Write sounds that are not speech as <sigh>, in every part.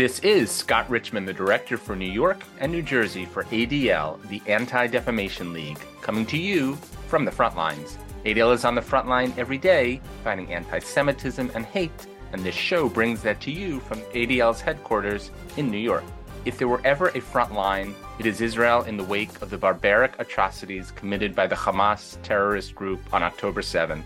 This is Scott Richmond, the director for New York and New Jersey for ADL, the Anti Defamation League, coming to you from the front lines. ADL is on the front line every day, fighting anti Semitism and hate, and this show brings that to you from ADL's headquarters in New York. If there were ever a front line, it is Israel in the wake of the barbaric atrocities committed by the Hamas terrorist group on October 7th.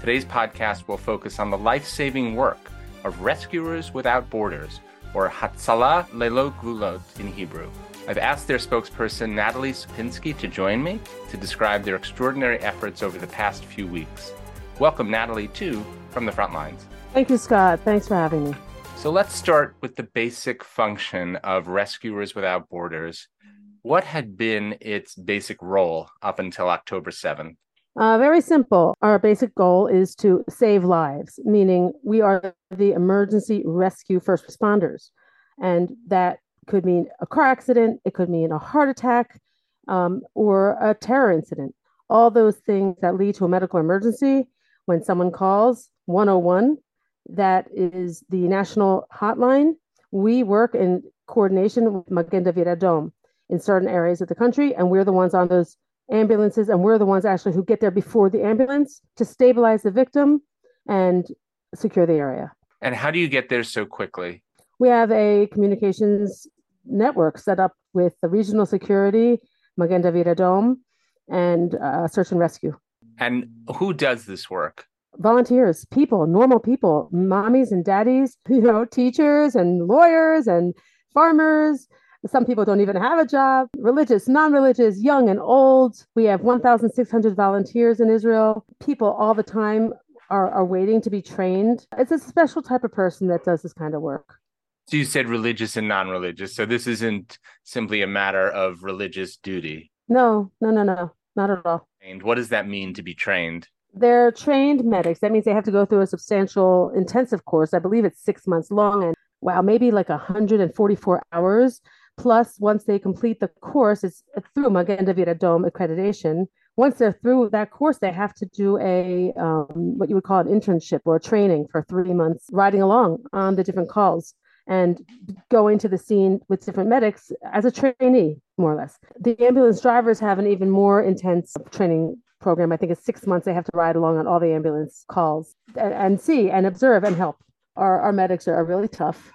Today's podcast will focus on the life saving work of Rescuers Without Borders, or Hatzalah Lelo Gvulot in Hebrew. I've asked their spokesperson, Natalie Sopinsky, to join me to describe their extraordinary efforts over the past few weeks. Welcome, Natalie, too, from the front lines. Thank you, Scott. Thanks for having me. So let's start with the basic function of Rescuers Without Borders. What had been its basic role up until October 7th? Uh, very simple. Our basic goal is to save lives, meaning we are the emergency rescue first responders. And that could mean a car accident, it could mean a heart attack, um, or a terror incident. All those things that lead to a medical emergency, when someone calls 101, that is the national hotline. We work in coordination with Magen David Adom in certain areas of the country, and we're the ones on those ambulances, and we're the ones actually who get there before the ambulance to stabilize the victim and secure the area. And how do you get there so quickly? We have a communications network set up with the regional security, Magen David Adom, and uh, search and rescue. And who does this work? Volunteers, people, normal people, mommies and daddies, <laughs> you know, teachers and lawyers and farmers. Some people don't even have a job, religious, non religious, young and old. We have 1,600 volunteers in Israel. People all the time are, are waiting to be trained. It's a special type of person that does this kind of work. So you said religious and non-religious. So this isn't simply a matter of religious duty. No, no, no, no, not at all. And what does that mean to be trained? They're trained medics. That means they have to go through a substantial intensive course. I believe it's six months long and wow, maybe like 144 hours. Plus, once they complete the course, it's through Magen David Adom accreditation once they're through that course, they have to do a um, what you would call an internship or a training for three months, riding along on the different calls and going to the scene with different medics as a trainee, more or less. The ambulance drivers have an even more intense training program. I think it's six months they have to ride along on all the ambulance calls and, and see and observe and help. Our, our medics are really tough.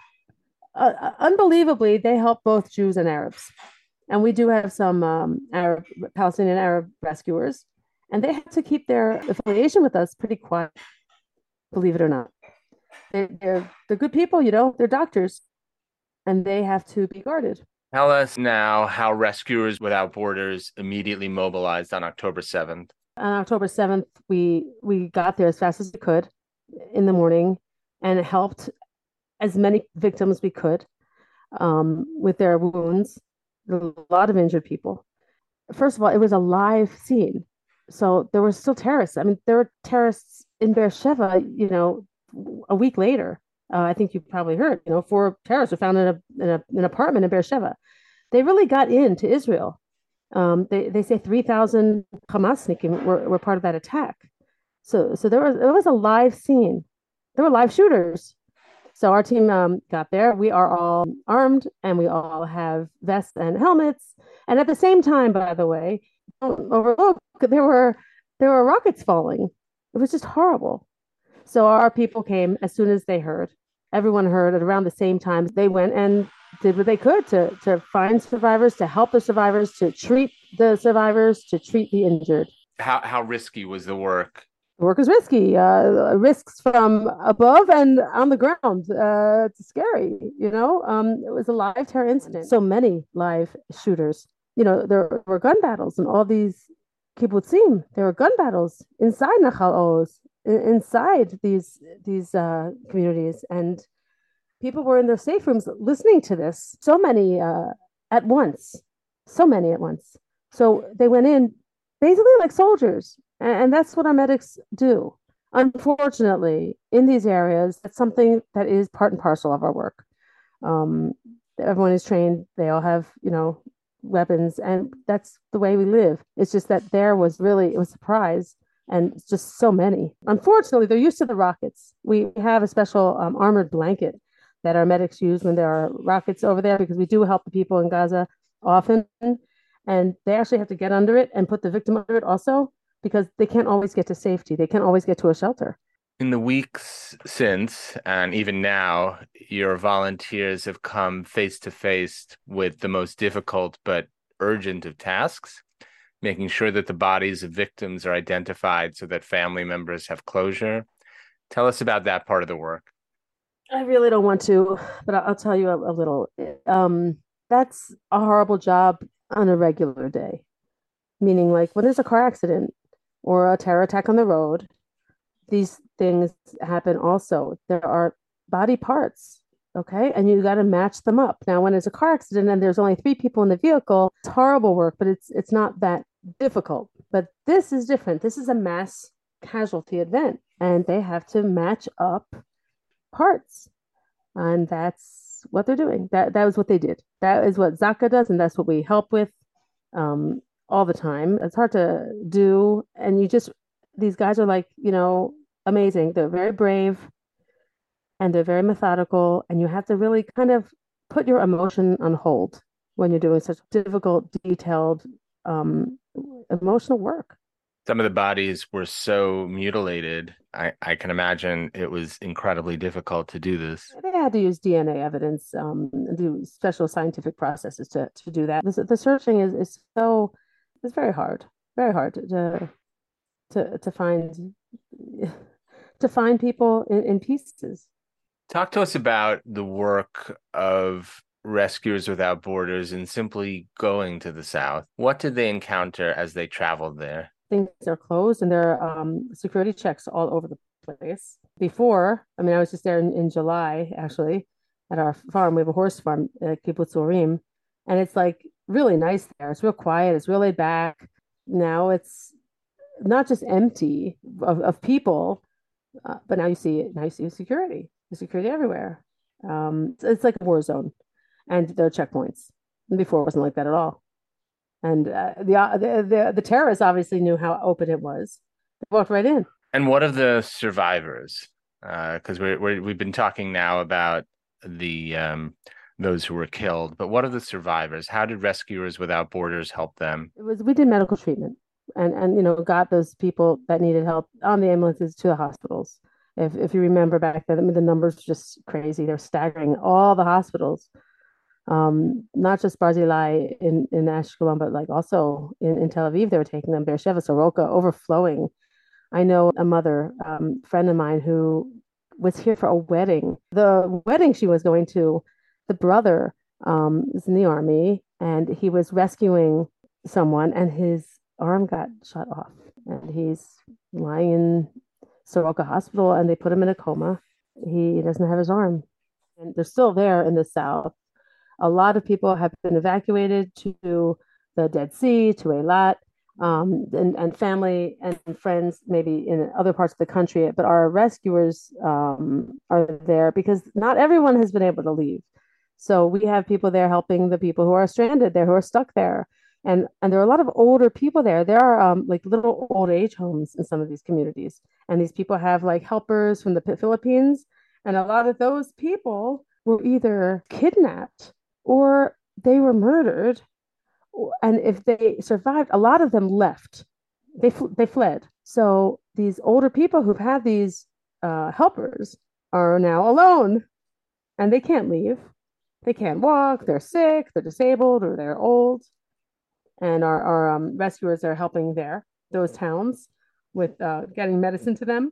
Uh, uh unbelievably, they help both Jews and Arabs and we do have some um, Arab, Palestinian Arab rescuers, and they have to keep their affiliation with us pretty quiet, believe it or not. They, they're they're good people, you know. They're doctors, and they have to be guarded. Tell us now how Rescuers Without Borders immediately mobilized on October seventh. On October seventh, we we got there as fast as we could in the morning, and helped as many victims we could um, with their wounds a lot of injured people. First of all, it was a live scene. So there were still terrorists. I mean, there were terrorists in Beersheba, you know, a week later. Uh, I think you probably heard, you know, four terrorists were found in, a, in a, an apartment in Beersheba. They really got into Israel. Um, they, they say 3,000 Hamasnikim were, were part of that attack. So, so there was, there was a live scene. There were live shooters. So our team um, got there. We are all armed and we all have vests and helmets. And at the same time, by the way, don't overlook there were there were rockets falling. It was just horrible. So our people came as soon as they heard. Everyone heard at around the same time. They went and did what they could to to find survivors, to help the survivors, to treat the survivors, to treat the injured. How how risky was the work? The work is risky. Uh, risks from above and on the ground. Uh, it's scary. You know, um, it was a live terror incident. So many live shooters. You know, there were gun battles and all these kibbutzim. There were gun battles inside Nachal Oz, inside these these uh, communities, and people were in their safe rooms listening to this. So many uh, at once. So many at once. So they went in basically like soldiers and that's what our medics do. Unfortunately, in these areas, that's something that is part and parcel of our work. Um, everyone is trained, they all have, you know, weapons, and that's the way we live. It's just that there was really, it was a surprise and just so many. Unfortunately, they're used to the rockets. We have a special um, armored blanket that our medics use when there are rockets over there because we do help the people in Gaza often. And they actually have to get under it and put the victim under it also because they can't always get to safety. They can't always get to a shelter. In the weeks since, and even now, your volunteers have come face to face with the most difficult but urgent of tasks, making sure that the bodies of victims are identified so that family members have closure. Tell us about that part of the work. I really don't want to, but I'll tell you a, a little. Um, that's a horrible job on a regular day, meaning like when there's a car accident or a terror attack on the road, these things happen also. There are body parts, okay? And you got to match them up. Now, when it's a car accident and there's only three people in the vehicle, it's horrible work, but it's it's not that difficult. But this is different. This is a mass casualty event, and they have to match up parts, and that's what they're doing. That that was what they did. That is what Zaka does, and that's what we help with um, all the time. It's hard to do, and you just these guys are like you know amazing. They're very brave, and they're very methodical, and you have to really kind of put your emotion on hold when you're doing such difficult, detailed, um, emotional work some of the bodies were so mutilated. I, I can imagine it was incredibly difficult to do this. They had to use DNA evidence, um, do special scientific processes to, to do that. The, the searching is, is so it's very hard, very hard to to to find to find people in, in pieces. Talk to us about the work of Rescuers Without Borders and simply going to the South. What did they encounter as they traveled there? things are closed and there are um, security checks all over the place. Before, I mean, I was just there in, in July actually at our farm. We have a horse farm at Kibbutz Orim, and it's like really nice there. It's real quiet. It's really back. Now it's not just empty of, of people, uh, but now you see it. now you see security. There's security everywhere. Um, it's, it's like a war zone, and there are checkpoints. Before it wasn't like that at all and uh, the, uh, the, the the terrorists obviously knew how open it was. They walked right in. And what of the survivors? Because uh, we're, we have been talking now about the um, those who were killed, but what of the survivors? How did Rescuers Without Borders help them? It was we did medical treatment and and you know got those people that needed help on the ambulances to the hospitals. If if you remember back then, I mean, the numbers just crazy. They're staggering. All the hospitals um, not just Barzilai in, in Ashkelon, but like also in, in Tel Aviv, they were taking them, Beersheba, Soroka, overflowing. I know a mother, um, friend of mine who was here for a wedding. The wedding she was going to, the brother um, was in the army and he was rescuing someone and his arm got shot off and he's lying in Soroka Hospital and they put him in a coma. He doesn't have his arm. And they're still there in the south a lot of people have been evacuated to the Dead Sea, to Eilat, um, and, and family and friends maybe in other parts of the country, but our rescuers um, are there because not everyone has been able to leave. So we have people there helping the people who are stranded there, who are stuck there. And, and there are a lot of older people there. There are um, like little old age homes in some of these communities. And these people have like helpers from the Philippines. And a lot of those people were either kidnapped or they were murdered and if they survived a lot of them left they fl- they fled so these older people who've had these uh, helpers are now alone and they can't leave they can't walk they're sick they're disabled or they're old and our, our um, rescuers are helping there those towns with uh, getting medicine to them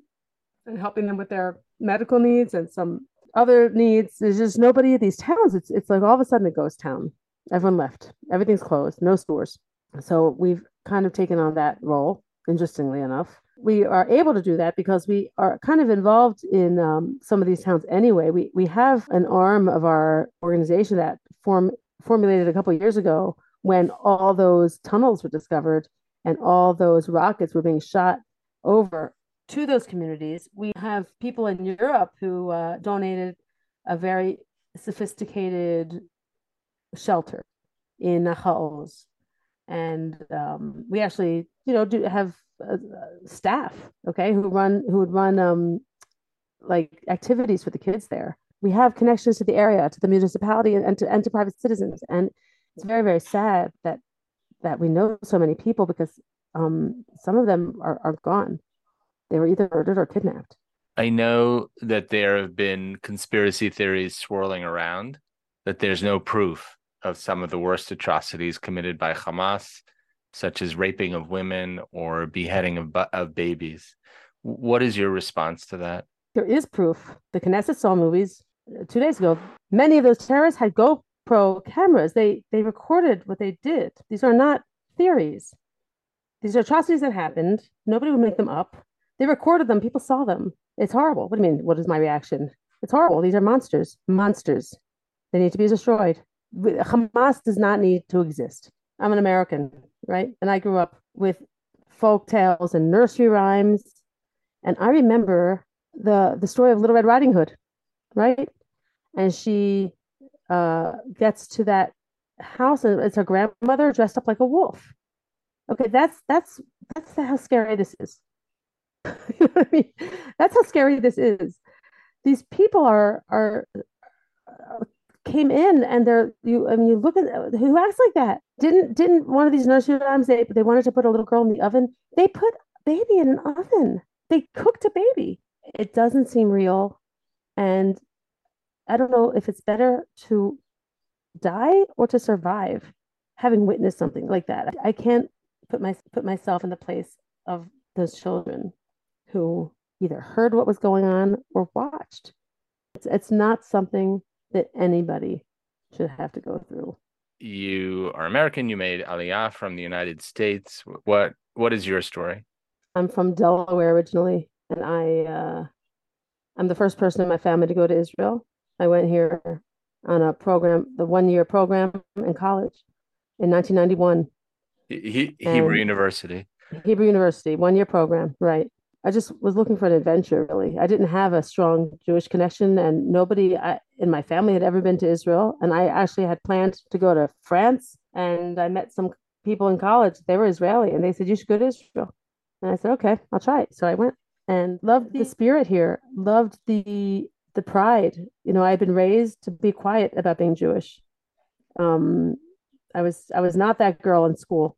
and helping them with their medical needs and some other needs. There's just nobody at these towns. It's it's like all of a sudden a ghost town. Everyone left. Everything's closed. No stores. So we've kind of taken on that role. Interestingly enough, we are able to do that because we are kind of involved in um, some of these towns anyway. We we have an arm of our organization that form formulated a couple years ago when all those tunnels were discovered and all those rockets were being shot over to those communities. We have people in Europe who uh, donated a very sophisticated shelter in Nahal and um, we actually, you know, do have staff, okay, who run who would run um, like activities for the kids there. we have connections to the area, to the municipality, and, and to and to private citizens. And it's very very sad that that we know so many people because um, some of them are, are gone. They were either murdered or kidnapped. I know that there have been conspiracy theories swirling around that there's no proof of some of the worst atrocities committed by Hamas, such as raping of women or beheading of, of babies. What is your response to that? There is proof. The Knesset saw movies uh, two days ago. Many of those terrorists had GoPro cameras. They they recorded what they did. These are not theories. These are atrocities that happened. Nobody would make them up. They recorded them. People saw them. It's horrible. What do you mean? What is my reaction? It's horrible. These are monsters. Monsters. They need to be destroyed. Hamas does not need to exist. I'm an American, right? And I grew up with folk tales and nursery rhymes. And I remember the the story of Little Red Riding Hood, right? And she uh, gets to that house and it's her grandmother dressed up like a wolf. Okay, that's that's that's how scary this is. <laughs> you know what I mean? That's how scary this is. These people are are uh, came in and they're you I mean you look at who acts like that. Didn't didn't one of these nursery rhymes they they wanted to put a little girl in the oven. They put baby in an oven. They cooked a baby. It doesn't seem real. And I don't know if it's better to die or to survive having witnessed something like that. I can't put my put myself in the place of those children who either heard what was going on or watched. It's, it's not something that anybody should have to go through. You are American. You made Aliyah from the United States. What What is your story? I'm from Delaware originally, and I uh, I'm the first person in my family to go to Israel. I went here on a program, the one year program in college in 1991. He, Hebrew University. Hebrew University, one year program, right. I just was looking for an adventure, really. I didn't have a strong Jewish connection, and nobody in my family had ever been to Israel. And I actually had planned to go to France, and I met some people in college. They were Israeli, and they said, You should go to Israel. And I said, Okay, I'll try it. So I went and loved the spirit here, loved the the pride. You know, I had been raised to be quiet about being Jewish. Um, I was I was not that girl in school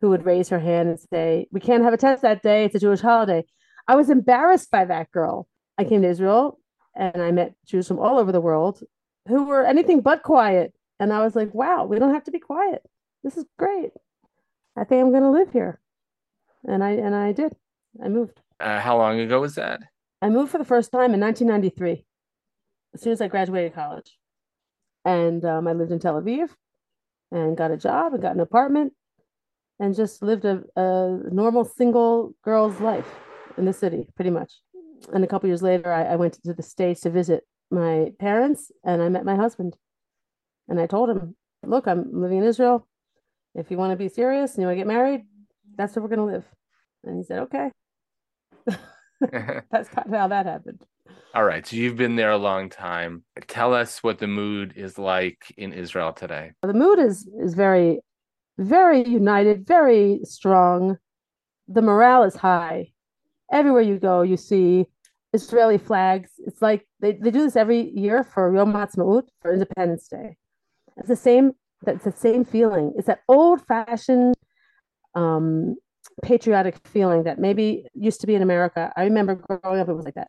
who would raise her hand and say, We can't have a test that day. It's a Jewish holiday. I was embarrassed by that girl. I came to Israel and I met Jews from all over the world who were anything but quiet. And I was like, wow, we don't have to be quiet. This is great. I think I'm going to live here. And I and I did. I moved. Uh, how long ago was that? I moved for the first time in 1993, as soon as I graduated college. And um, I lived in Tel Aviv and got a job and got an apartment and just lived a, a normal single girl's life in the city, pretty much. And a couple years later, I, I went to the States to visit my parents and I met my husband. And I told him, Look, I'm living in Israel. If you want to be serious and you want to get married, that's where we're going to live. And he said, Okay. <laughs> <laughs> that's kind of how that happened. All right. So you've been there a long time. Tell us what the mood is like in Israel today. The mood is is very very united, very strong. The morale is high. Everywhere you go, you see Israeli flags. It's like they, they do this every year for Yom Ha'atzmaut, for Independence Day. It's the same. That's the same feeling. It's that old-fashioned um, patriotic feeling that maybe used to be in America. I remember growing up, it was like that.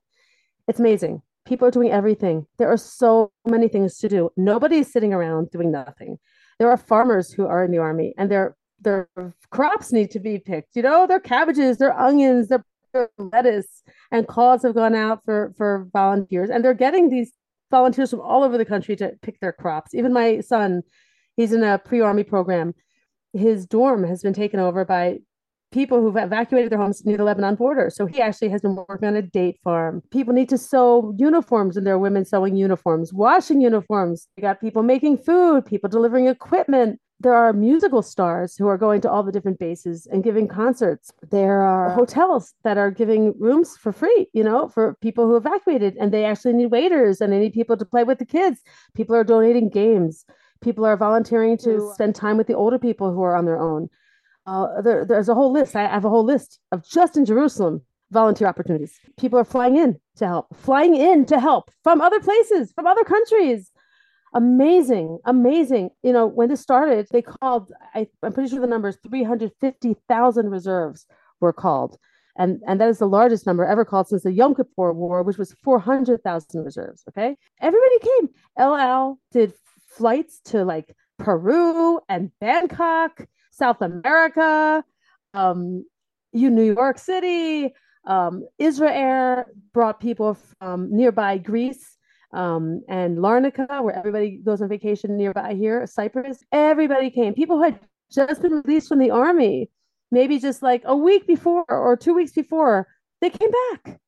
It's amazing. People are doing everything. There are so many things to do. Nobody is sitting around doing nothing there are farmers who are in the army and their their crops need to be picked. You know, their cabbages, their onions, their lettuce, and calls have gone out for for volunteers, and they're getting these volunteers from all over the country to pick their crops. Even my son, he's in a pre-army program. His dorm has been taken over by people who've evacuated their homes near the Lebanon border. So he actually has been working on a date farm. People need to sew uniforms, and there are women sewing uniforms, washing uniforms. You got people making food, people delivering equipment. There are musical stars who are going to all the different bases and giving concerts. There are hotels that are giving rooms for free, you know, for people who evacuated, and they actually need waiters and they need people to play with the kids. People are donating games. People are volunteering to spend time with the older people who are on their own uh, there, there's a whole list. I have a whole list of just in Jerusalem volunteer opportunities. People are flying in to help, flying in to help from other places, from other countries. Amazing, amazing. You know, when this started, they called, I, I'm pretty sure the number is 350,000 reserves were called. And, and that is the largest number ever called since the Yom Kippur War, which was 400,000 reserves. Okay. Everybody came. El Al did flights to like Peru and Bangkok, South America, um, you New York City, um, Israel brought people from nearby Greece um, and Larnaca, where everybody goes on vacation nearby here, Cyprus. Everybody came. People who had just been released from the army, maybe just like a week before or two weeks before, they came back.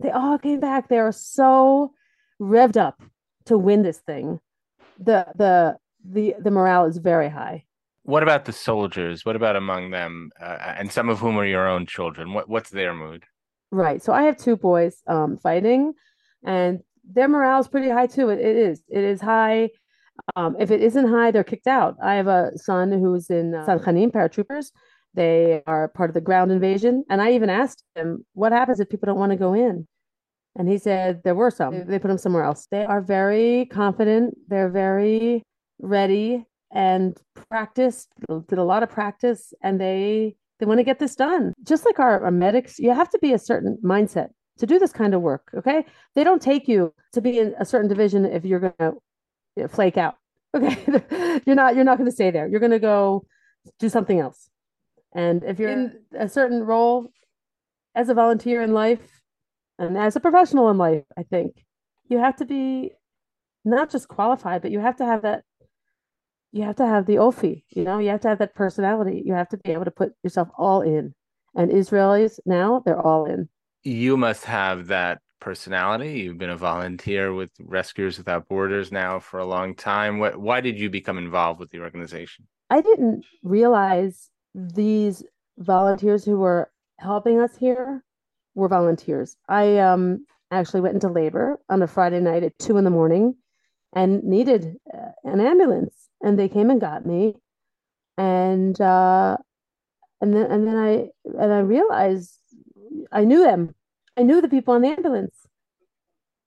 They all came back. They are so revved up to win this thing. The the the the morale is very high. What about the soldiers? What about among them, uh, and some of whom are your own children? What what's their mood? Right. So I have two boys um, fighting, and their morale is pretty high too. It, it is. It is high. Um, if it isn't high, they're kicked out. I have a son who's in uh, Tzanchanim paratroopers. They are part of the ground invasion, and I even asked him, "What happens if people don't want to go in?" And he said there were some. They put them somewhere else. They are very confident. They're very ready and practiced. Did a lot of practice, and they they want to get this done. Just like our, our medics, you have to be a certain mindset to do this kind of work. Okay. They don't take you to be in a certain division if you're going to flake out. <laughs> Okay. you're not, you're not going to stay there. You're going to go do something else. And if you're in a certain role as a volunteer in life and as a professional in life, I think you have to be not just qualified, but you have to have that you have to have the Ofi, you know, you have to have that personality. You have to be able to put yourself all in. And Israelis now, they're all in. You must have that personality. You've been a volunteer with Rescuers Without Borders now for a long time. What why did you become involved with the organization? I didn't realize these volunteers who were helping us here were volunteers. I um actually went into labor on a Friday night at two in the morning and needed uh, an ambulance and they came and got me and uh and then and then I and I realized I knew them. I knew the people on the ambulance.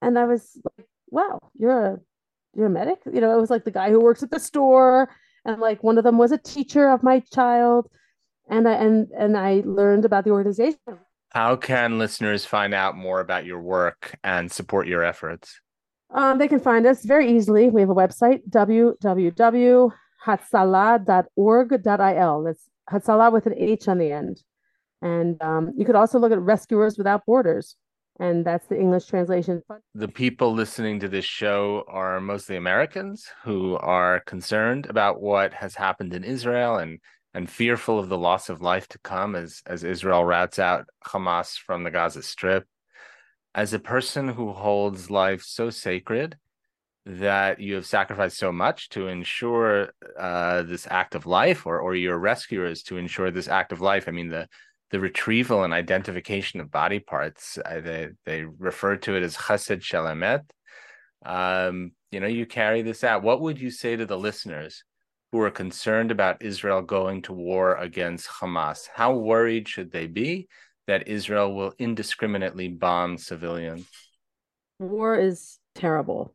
And I was like, wow, you're a you're a medic? You know, it was like the guy who works at the store and like one of them was a teacher of my child and I and and I learned about the organization. How can listeners find out more about your work and support your efforts? Um, they can find us very easily. We have a website, www.hatzalah.org.il. That's Hatzalah with an H on the end. And um, you could also look at Rescuers Without Borders, and that's the English translation. The people listening to this show are mostly Americans who are concerned about what has happened in Israel and and fearful of the loss of life to come as as Israel rats out Hamas from the Gaza Strip as a person who holds life so sacred that you have sacrificed so much to ensure uh, this act of life, or or your rescuers to ensure this act of life. I mean the the retrieval and identification of body parts. Uh, they they refer to it as chesed shel emet. Um, you know, you carry this out. What would you say to the listeners who are concerned about Israel going to war against Hamas? How worried should they be? That Israel will indiscriminately bomb civilians? War is terrible,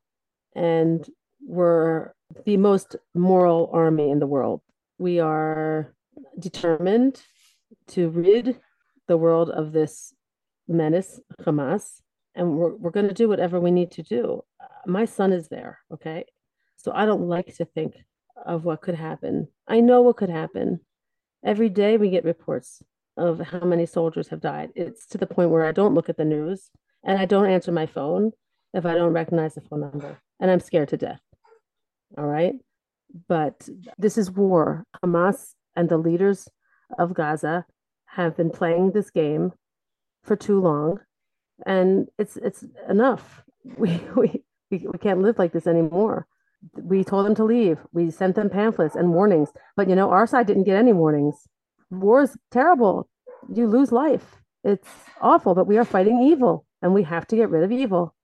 and we're the most moral army in the world. We are determined to rid the world of this menace, Hamas, and we're, we're going to do whatever we need to do. My son is there, okay? So I don't like to think of what could happen. I know what could happen. Every day we get reports of how many soldiers have died. It's to the point where I don't look at the news and I don't answer my phone if I don't recognize the phone number. And I'm scared to death. All right. But this is war. Hamas and the leaders of Gaza have been playing this game for too long. And it's it's enough. <laughs> We we we, can't live like this anymore. We told them to leave. We sent them pamphlets and warnings. But you know, our side didn't get any warnings war is terrible. You lose life. It's awful, but we are fighting evil and we have to get rid of evil.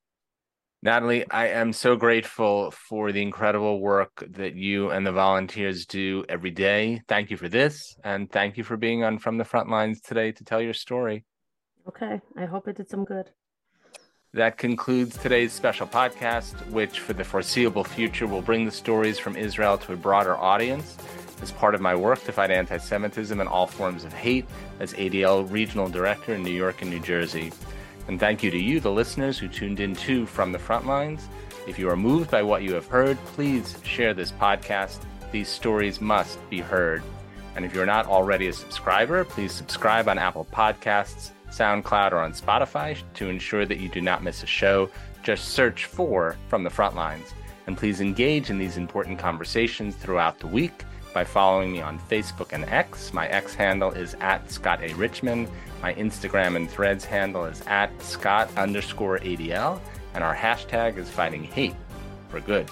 Natalie, I am so grateful for the incredible work that you and the volunteers do every day. Thank you for this. And thank you for being on From the Front Lines today to tell your story. Okay. I hope it did some good. That concludes today's special podcast, which for the foreseeable future will bring the stories from Israel to a broader audience as part of my work to fight anti Semitism and all forms of hate as ADL Regional Director in New York and New Jersey. And thank you to you, the listeners who tuned in too from the front lines. If you are moved by what you have heard, please share this podcast. These stories must be heard. And if you're not already a subscriber, please subscribe on Apple Podcasts, SoundCloud, or on Spotify to ensure that you do not miss a show. Just search for From the Front Lines. And please engage in these important conversations throughout the week by following me on Facebook and X. My X handle is at Scott A. Richmond. My Instagram and Threads handle is at Scott underscore ADL. And our hashtag is fighting hate for good.